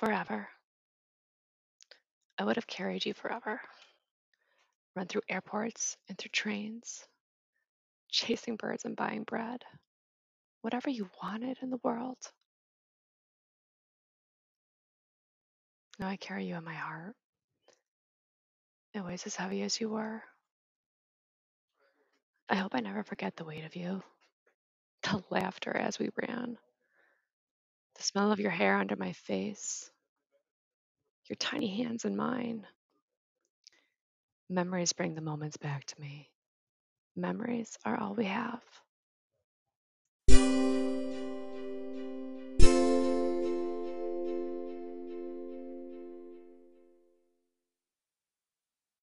forever. I would have carried you forever, run through airports and through trains, chasing birds and buying bread, whatever you wanted in the world. Now I carry you in my heart. It weighs as heavy as you were. I hope I never forget the weight of you, the laughter as we ran, the smell of your hair under my face, your tiny hands in mine. Memories bring the moments back to me. Memories are all we have.